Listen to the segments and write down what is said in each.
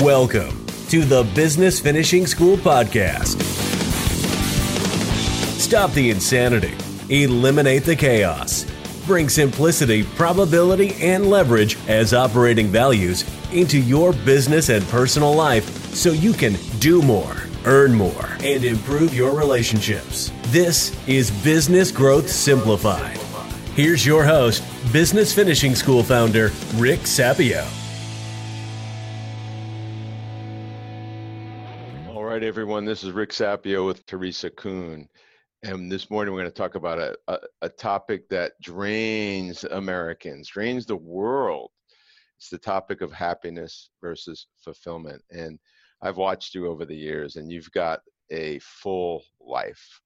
Welcome to the Business Finishing School Podcast. Stop the insanity, eliminate the chaos, bring simplicity, probability, and leverage as operating values into your business and personal life so you can do more, earn more, and improve your relationships. This is Business Growth Simplified. Here's your host, Business Finishing School founder, Rick Sapio. Right, everyone. This is Rick Sapio with Teresa Kuhn. And this morning we're going to talk about a, a, a, topic that drains Americans, drains the world. It's the topic of happiness versus fulfillment. And I've watched you over the years, and you've got a full life.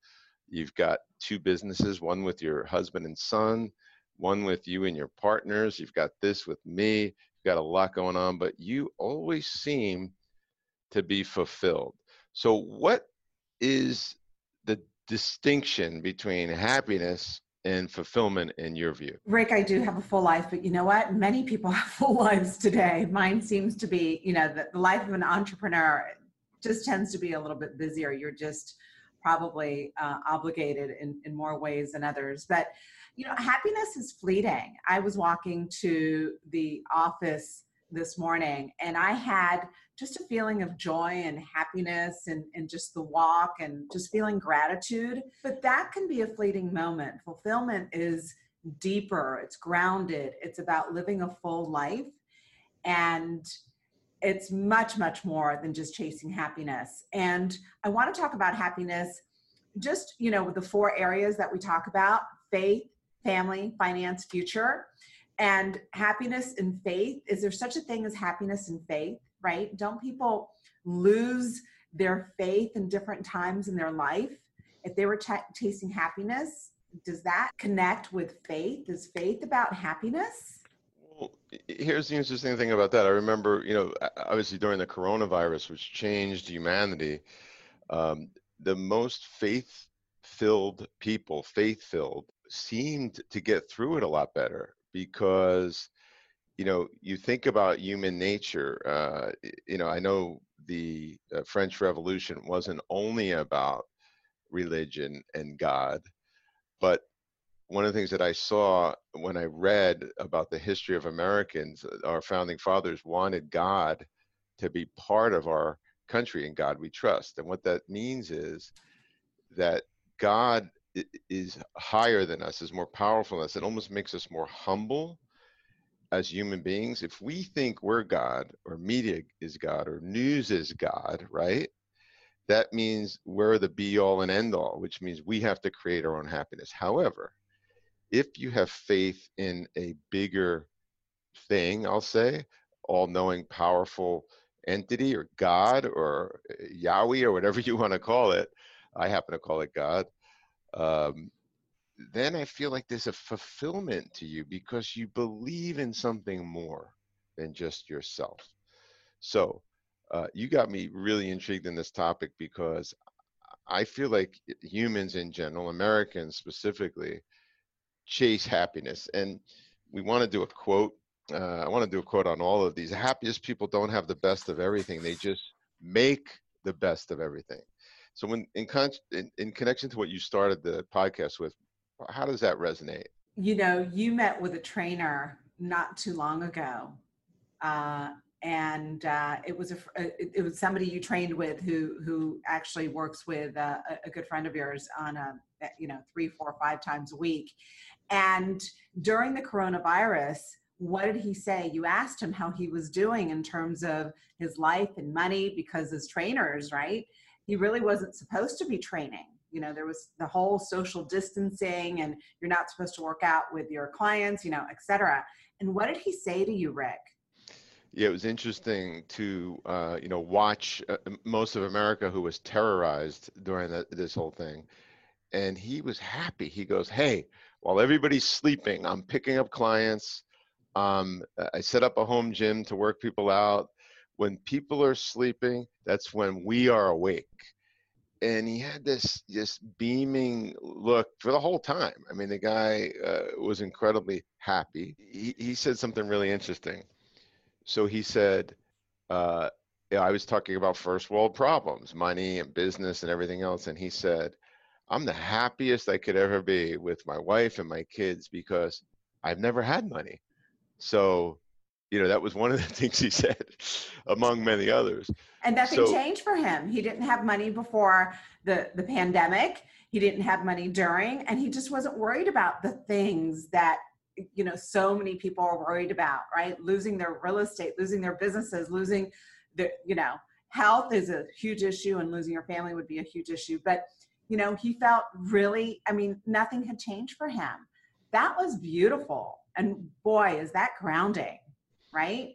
You've got two businesses, one with your husband and son, one with you and your partners. You've got this with me. You've got a lot going on, but you always seem to be fulfilled. So, what is the distinction between happiness and fulfillment in your view? Rick, I do have a full life, but you know what? Many people have full lives today. Mine seems to be, you know, the, the life of an entrepreneur just tends to be a little bit busier. You're just probably uh, obligated in, in more ways than others. But, you know, happiness is fleeting. I was walking to the office this morning and I had just a feeling of joy and happiness and, and just the walk and just feeling gratitude. But that can be a fleeting moment. Fulfillment is deeper, it's grounded, it's about living a full life. And it's much, much more than just chasing happiness. And I want to talk about happiness just, you know, with the four areas that we talk about faith, family, finance, future. And happiness and faith. Is there such a thing as happiness and faith? Right? Don't people lose their faith in different times in their life? If they were ch- chasing happiness, does that connect with faith? Is faith about happiness? Well, here's the interesting thing about that. I remember, you know, obviously during the coronavirus, which changed humanity, um, the most faith filled people, faith filled, seemed to get through it a lot better because you know, you think about human nature. Uh, you know, I know the uh, French Revolution wasn't only about religion and God, but one of the things that I saw when I read about the history of Americans, uh, our founding fathers wanted God to be part of our country and God we trust. And what that means is that God is higher than us, is more powerful than us. It almost makes us more humble as human beings, if we think we're God or media is God or news is God, right? That means we're the be all and end all, which means we have to create our own happiness. However, if you have faith in a bigger thing, I'll say, all knowing, powerful entity or God or uh, Yahweh or whatever you want to call it, I happen to call it God. Um, then I feel like there's a fulfillment to you because you believe in something more than just yourself. So, uh, you got me really intrigued in this topic because I feel like humans in general, Americans specifically, chase happiness. And we want to do a quote. Uh, I want to do a quote on all of these. The happiest people don't have the best of everything, they just make the best of everything. So, when in, con- in, in connection to what you started the podcast with, how does that resonate? You know, you met with a trainer not too long ago, uh, and uh, it was a uh, it was somebody you trained with who who actually works with a, a good friend of yours on a you know three, four, five times a week, and during the coronavirus what did he say? You asked him how he was doing in terms of his life and money because as trainers, right? He really wasn't supposed to be training you know there was the whole social distancing and you're not supposed to work out with your clients you know etc and what did he say to you rick? Yeah it was interesting to uh, you know watch uh, most of america who was terrorized during the, this whole thing. And he was happy. He goes hey while everybody's sleeping i'm picking up clients. Um, i set up a home gym to work people out. When people are sleeping that's when we are awake and he had this just beaming look for the whole time. I mean, the guy uh, was incredibly happy. He, he said something really interesting. So he said, uh, I was talking about first world problems, money and business and everything else. And he said, I'm the happiest I could ever be with my wife and my kids because I've never had money. So, you know, that was one of the things he said, among many others. And nothing so, changed for him. He didn't have money before the, the pandemic. He didn't have money during, and he just wasn't worried about the things that you know so many people are worried about right losing their real estate losing their businesses losing their you know health is a huge issue and losing your family would be a huge issue but you know he felt really i mean nothing had changed for him that was beautiful and boy is that grounding right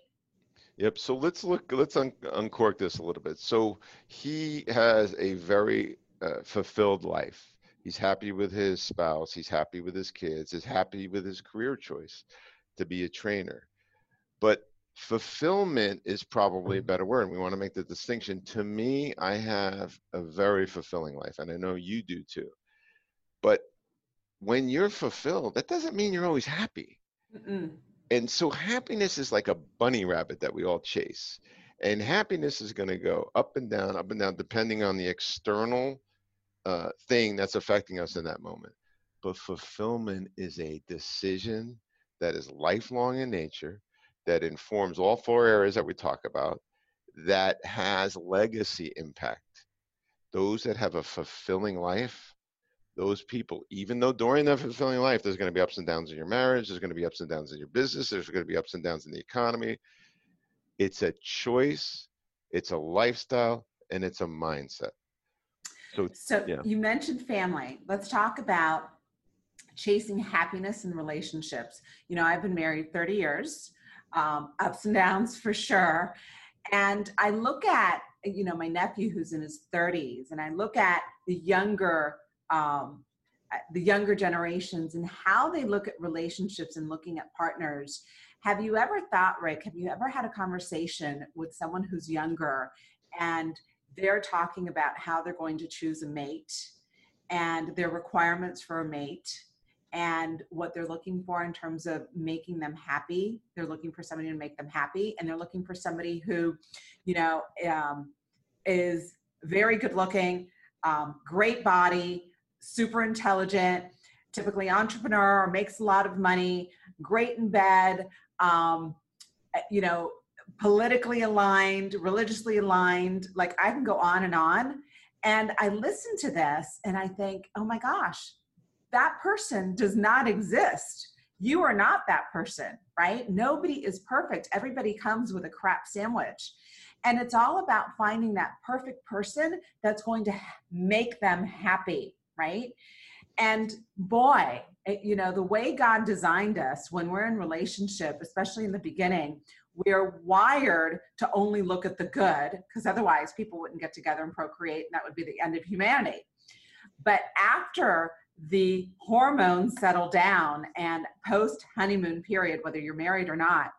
yep so let's look let's un- uncork this a little bit so he has a very uh, fulfilled life He's happy with his spouse. He's happy with his kids. He's happy with his career choice to be a trainer. But fulfillment is probably a mm-hmm. better word. We want to make the distinction. To me, I have a very fulfilling life, and I know you do too. But when you're fulfilled, that doesn't mean you're always happy. Mm-mm. And so happiness is like a bunny rabbit that we all chase. And happiness is going to go up and down, up and down, depending on the external uh, thing that's affecting us in that moment. But fulfillment is a decision that is lifelong in nature, that informs all four areas that we talk about, that has legacy impact. Those that have a fulfilling life, those people, even though during that fulfilling life, there's going to be ups and downs in your marriage, there's going to be ups and downs in your business, there's going to be ups and downs in the economy. It's a choice, it's a lifestyle, and it's a mindset. So, so yeah. you mentioned family. Let's talk about chasing happiness in relationships. You know, I've been married 30 years, um, ups and downs for sure. And I look at, you know, my nephew who's in his 30s, and I look at the younger, um, the younger generations and how they look at relationships and looking at partners. Have you ever thought, Rick, have you ever had a conversation with someone who's younger and they're talking about how they're going to choose a mate and their requirements for a mate and what they're looking for in terms of making them happy. They're looking for somebody to make them happy, and they're looking for somebody who, you know, um, is very good looking, um, great body, super intelligent, typically entrepreneur, makes a lot of money, great in bed, um, you know, politically aligned, religiously aligned. Like I can go on and on. And I listen to this and I think, oh my gosh, that person does not exist. You are not that person, right? Nobody is perfect. Everybody comes with a crap sandwich. And it's all about finding that perfect person that's going to make them happy, right? And boy, it, you know, the way God designed us when we're in relationship, especially in the beginning, we're wired to only look at the good because otherwise people wouldn't get together and procreate and that would be the end of humanity but after the hormones settle down and post honeymoon period whether you're married or not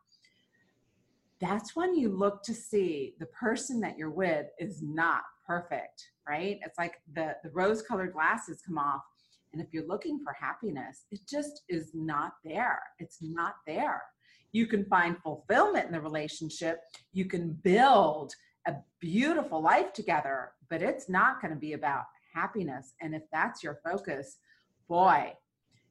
that's when you look to see the person that you're with is not perfect right? It's like the the rose colored glasses come off and if you're looking for happiness it just is not there. It's not there. You can find fulfillment in the relationship. You can build a beautiful life together but it's not going to be about happiness. And if that's your focus boy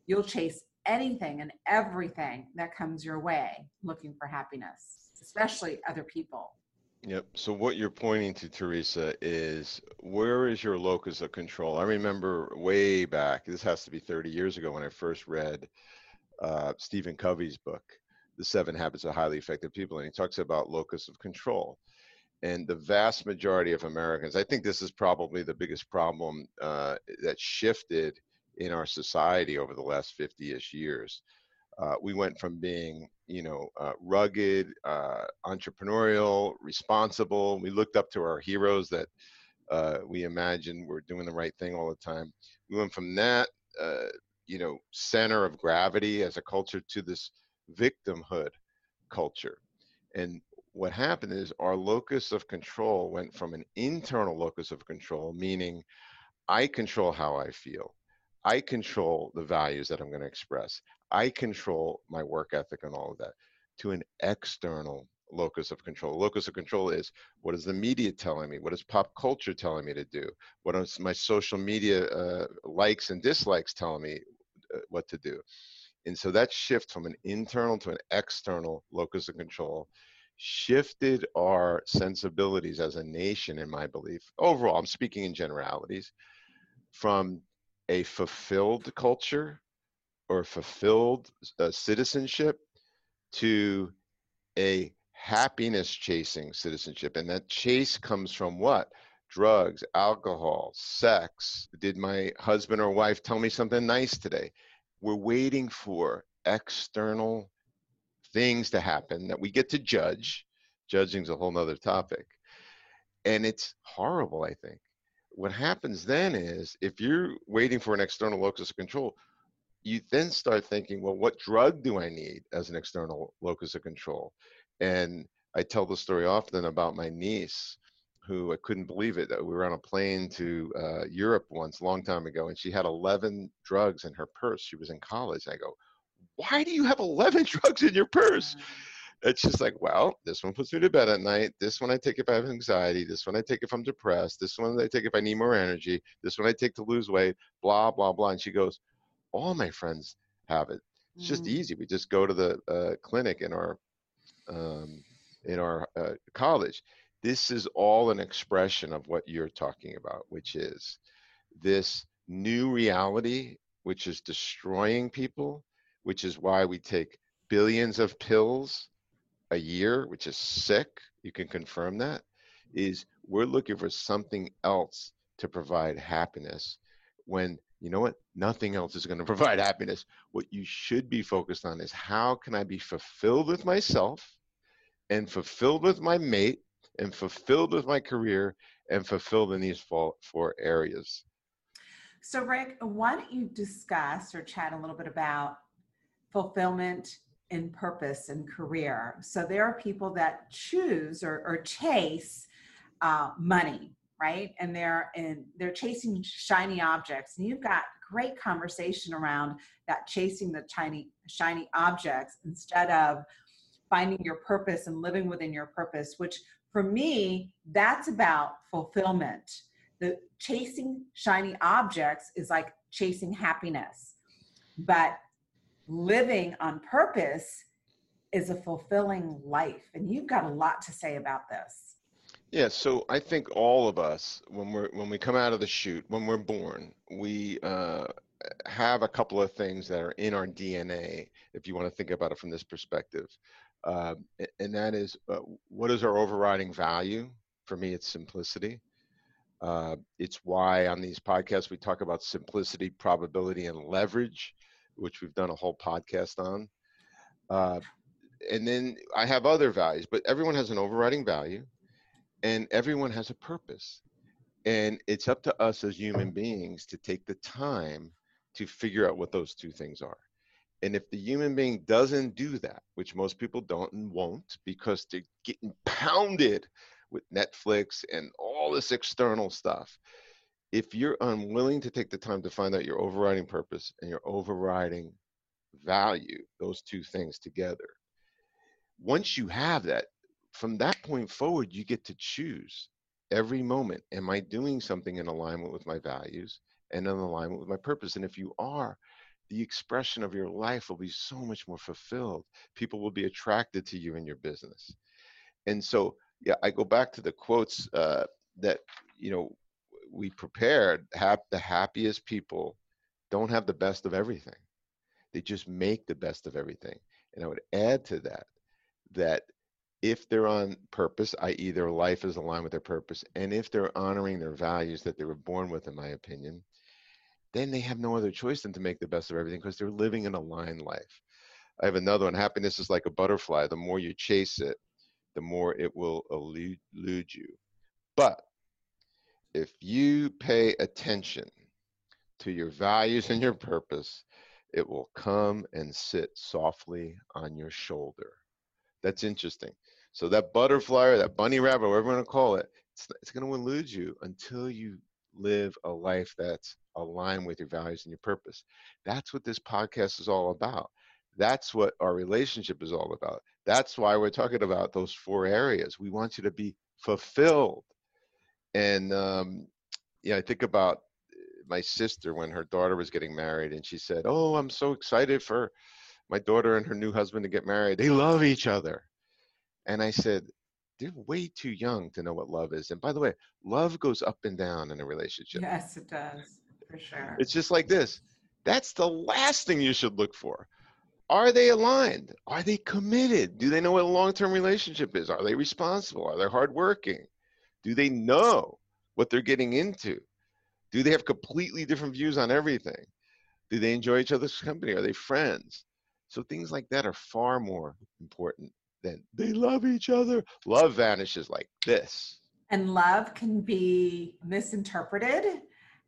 you'll chase anything and everything that comes your way looking for happiness especially other people Yep. So what you're pointing to, Teresa, is where is your locus of control? I remember way back, this has to be 30 years ago when I first read uh, Stephen Covey's book, the seven habits of highly effective people and he talks about locus of control and the vast majority of americans i think this is probably the biggest problem uh, that shifted in our society over the last 50ish years uh, we went from being you know uh, rugged uh, entrepreneurial responsible we looked up to our heroes that uh, we imagined were doing the right thing all the time we went from that uh, you know center of gravity as a culture to this victimhood culture. And what happened is our locus of control went from an internal locus of control, meaning I control how I feel. I control the values that I'm going to express. I control my work ethic and all of that, to an external locus of control. Locus of control is what is the media telling me? What is pop culture telling me to do? What is my social media uh, likes and dislikes telling me uh, what to do? And so that shift from an internal to an external locus of control shifted our sensibilities as a nation, in my belief. Overall, I'm speaking in generalities, from a fulfilled culture or fulfilled uh, citizenship to a happiness chasing citizenship. And that chase comes from what? Drugs, alcohol, sex. Did my husband or wife tell me something nice today? We're waiting for external things to happen that we get to judge. Judging is a whole nother topic. And it's horrible, I think. What happens then is if you're waiting for an external locus of control, you then start thinking, well, what drug do I need as an external locus of control? And I tell the story often about my niece who I couldn't believe it. We were on a plane to uh, Europe once, a long time ago, and she had 11 drugs in her purse. She was in college. I go, why do you have 11 drugs in your purse? It's just like, well, this one puts me to bed at night. This one I take if I have anxiety. This one I take if I'm depressed. This one I take if I need more energy. This one I take to lose weight, blah, blah, blah. And she goes, all my friends have it. It's just mm. easy. We just go to the uh, clinic in our um, in our uh, college. This is all an expression of what you're talking about, which is this new reality, which is destroying people which is why we take billions of pills a year, which is sick. You can confirm that. Is we're looking for something else to provide happiness when you know what? Nothing else is going to provide happiness. What you should be focused on is how can I be fulfilled with myself and fulfilled with my mate and fulfilled with my career and fulfilled in these four, areas. So, Rick, why don't you discuss or chat a little bit about fulfillment in purpose and career. So there are people that choose or, or chase uh, money, right? And they're and they're chasing shiny objects. And you've got great conversation around that chasing the shiny shiny objects instead of finding your purpose and living within your purpose, which for me, that's about fulfillment. The chasing shiny objects is like chasing happiness. But living on purpose is a fulfilling life. And you've got a lot to say about this. Yeah, so I think all of us, when we're when we come out of the chute, when we're born, we uh, have a couple of things that are in our DNA. If you want to think about it from this perspective, uh, and that is, uh, what is our overriding value? For me, it's simplicity. Uh, it's why on these podcasts we talk about simplicity, probability, and leverage which we've done a whole podcast on. Uh, and then I have other values, but everyone has an overriding value and everyone has a purpose. And it's up to us as human beings to take the time to figure out what those two things are. And if the human being doesn't do that, which most people don't and won't because they're getting pounded with Netflix and all this external stuff, if you're unwilling to take the time to find out your overriding purpose and your overriding value, those two things together, once you have that, from that point forward, you get to choose every moment. Am I doing something in alignment with my values and in alignment with my purpose? And if you are, the expression of your life will be so much more fulfilled. People will be attracted to you in your business. And so, yeah, I go back to the quotes uh, that, you know, we prepared have the happiest people don't have the best of everything they just make the best of everything and i would add to that that if they're on purpose i.e their life is aligned with their purpose and if they're honoring their values that they were born with in my opinion then they have no other choice than to make the best of everything because they're living an aligned life i have another one happiness is like a butterfly the more you chase it the more it will elude, you but if you pay attention to your values and your purpose, it will come and sit softly on your shoulder. That's interesting. So that butterfly or that bunny rabbit, whatever you want to call it, it's, it's going to elude you until you live a life that's aligned with your values and your purpose. That's what this podcast is all about. That's what our relationship is all about. That's why we're talking about those four areas. We want you to be fulfilled. And um, yeah, I think about my sister when her daughter was getting married, and she said, "Oh, I'm so excited for my daughter and her new husband to get married. They love each other." And I said, they're way too young to know what love is. And by the way, love goes up and down in a relationship. Yes, it does, for sure. It's just like this. That's the last thing you should look for. Are they aligned? Are they committed? Do they know what a long term relationship is? Are they responsible? Are they hardworking? Do they know what they're getting into? Do they have completely different views on everything? Do they enjoy each other's company? Are they friends? So things like that are far more important than they love each other. Love vanishes like this. And love can be misinterpreted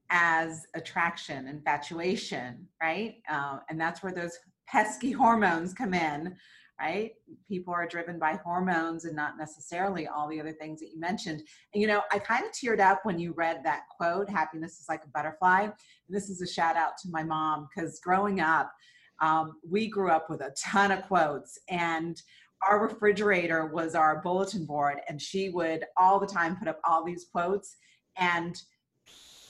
as attraction, infatuation, right? Uh, and that's where those pesky hormones come in, right? People are driven by hormones and not necessarily all the other things that you mentioned. And you know, I kind of teared up when you read that quote, happiness is like a butterfly. And this is a shout out to my mom because growing up, um, we grew up with a ton of quotes and our refrigerator was our bulletin board and she would all the time put up all these quotes and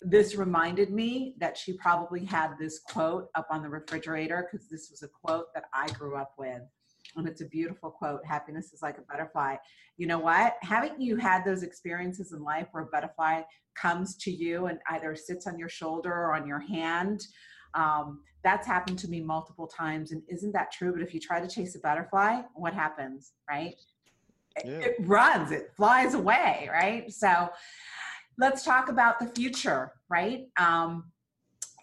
this reminded me that she probably had this quote up on the refrigerator because this was a quote that I grew up with. And it's a beautiful quote happiness is like a butterfly. You know what? Haven't you had those experiences in life where a butterfly comes to you and either sits on your shoulder or on your hand? Um, that's happened to me multiple times. And isn't that true? But if you try to chase a butterfly, what happens, right? Yeah. It, it runs, it flies away, right? So let's talk about the future, right? Um,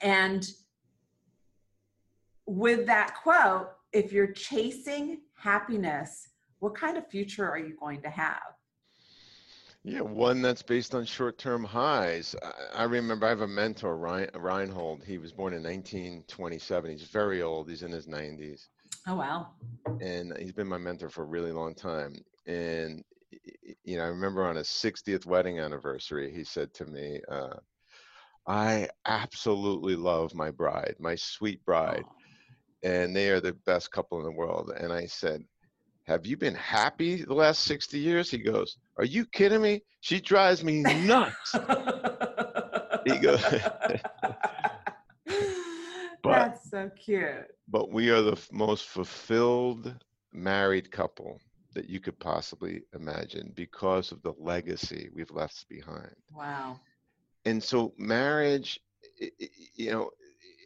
and with that quote, if you're chasing happiness, what kind of future are you going to have? Yeah, one that's based on short-term highs. I, I remember I have a mentor, Ryan, Reinhold. He was born in 1927. He's very old. He's in his 90s. Oh wow! And he's been my mentor for a really long time. And you know, I remember on his 60th wedding anniversary, he said to me, uh, "I absolutely love my bride, my sweet bride, oh. and they are the best couple in the world." And I said, have you been happy the last 60 years? He goes, Are you kidding me? She drives me nuts. he goes, but, That's so cute. But we are the most fulfilled married couple that you could possibly imagine because of the legacy we've left behind. Wow. And so marriage, you know,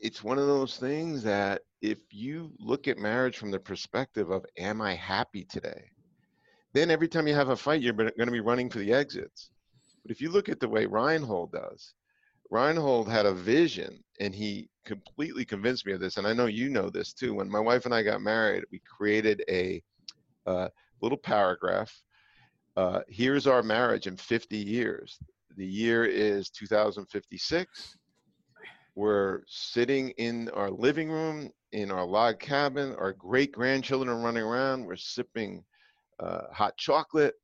it's one of those things that if you look at marriage from the perspective of am i happy today? then every time you have a fight you're going to be running for the exits. But if you look at the way reinhold does reinhold had a vision and he completely convinced me of this and i know you know this too. When my wife and i got married we created a uh, little paragraph uh, here's our marriage in 50 years. The year is 2056 we're sitting in our living room in our log cabin. Our great grandchildren are running around. We're sipping uh, hot chocolate,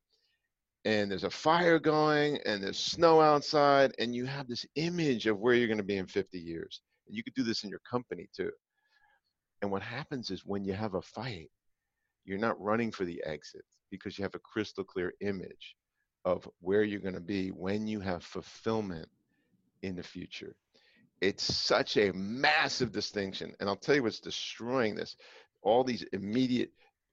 and there's a fire going, and there's snow outside, and you have this image of where you're going to be in 50 years. And you could do this in your company too. And what happens is when you have a fight, you're not running for the exit because you have a crystal clear image of where you're going to be when you have fulfillment in the future. It's such a massive distinction. And I'll tell you what's destroying this all these immediate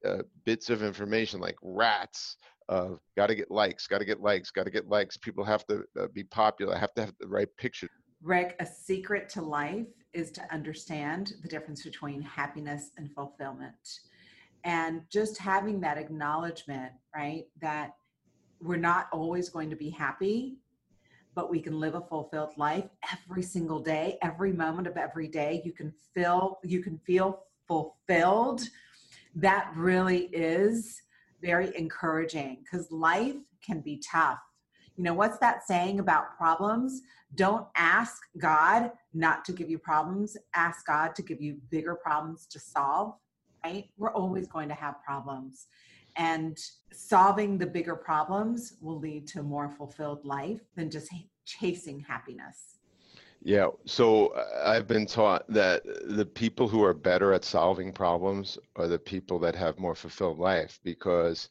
uh, bits of information like rats of got to get likes, got to get likes, got to get likes. People have to uh, be popular, have to have the right picture. Rick, a secret to life is to understand the difference between happiness and fulfillment. And just having that acknowledgement, right, that we're not always going to be happy but we can live a fulfilled life every single day every moment of every day. You can feel you can feel fulfilled. That really is very encouraging because life can be tough. You know what's that saying about problems? Don't ask god not to give you problems ask god to give you bigger problems to solve right? We're always going to have problems and solving the bigger problems will lead to a more fulfilled life than just chasing happiness. Yeah. So uh, I've been taught that the people who are better at solving problems are the people that have more fulfilled life because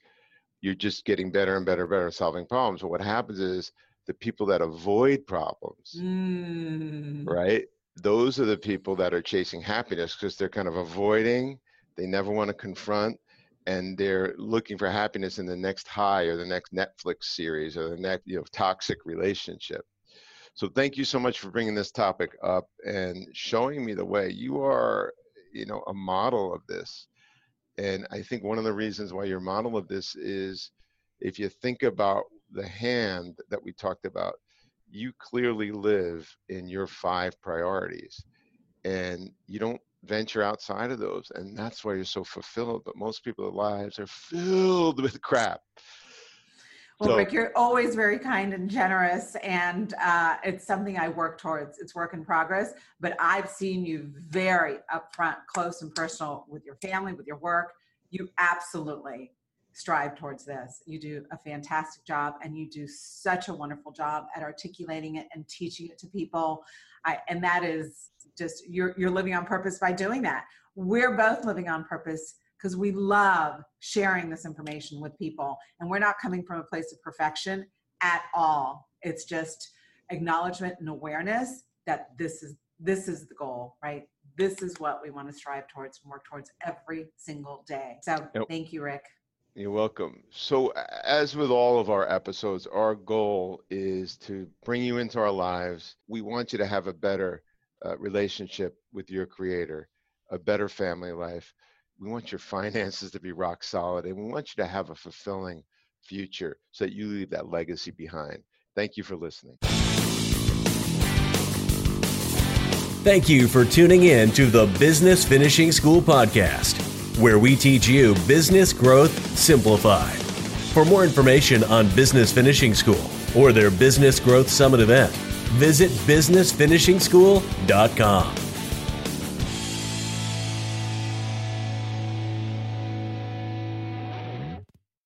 you're just getting better and better and better at solving problems. But what happens is the people that avoid problems, mm. right? Those are the people that are chasing happiness because they're kind of avoiding, they never want to confront, and they're looking for happiness in the next high or the next Netflix series or the next you know toxic relationship. So thank you so much for bringing this topic up and showing me the way. You are, you know, a model of this. And I think one of the reasons why you're a model of this is if you think about the hand that we talked about, you clearly live in your five priorities and you don't venture outside of those. And that's why you're so fulfilled. But most people's lives are filled with crap. Well, so, Rick, you're always very kind and generous, and uh, it's something I work towards. It's work in progress, but I've seen you very upfront, close, and personal with your family, with your work. You absolutely strive towards this. You do a fantastic job, and you do such a wonderful job at articulating it and teaching it to people. I, and that is just you're you're living on purpose by doing that. We're both living on purpose because we love sharing this information with people and we're not coming from a place of perfection at all it's just acknowledgement and awareness that this is this is the goal right this is what we want to strive towards and work towards every single day so yep. thank you rick you're welcome so as with all of our episodes our goal is to bring you into our lives we want you to have a better uh, relationship with your creator a better family life we want your finances to be rock solid and we want you to have a fulfilling future so that you leave that legacy behind. Thank you for listening. Thank you for tuning in to the Business Finishing School podcast, where we teach you business growth simplified. For more information on Business Finishing School or their Business Growth Summit event, visit businessfinishingschool.com.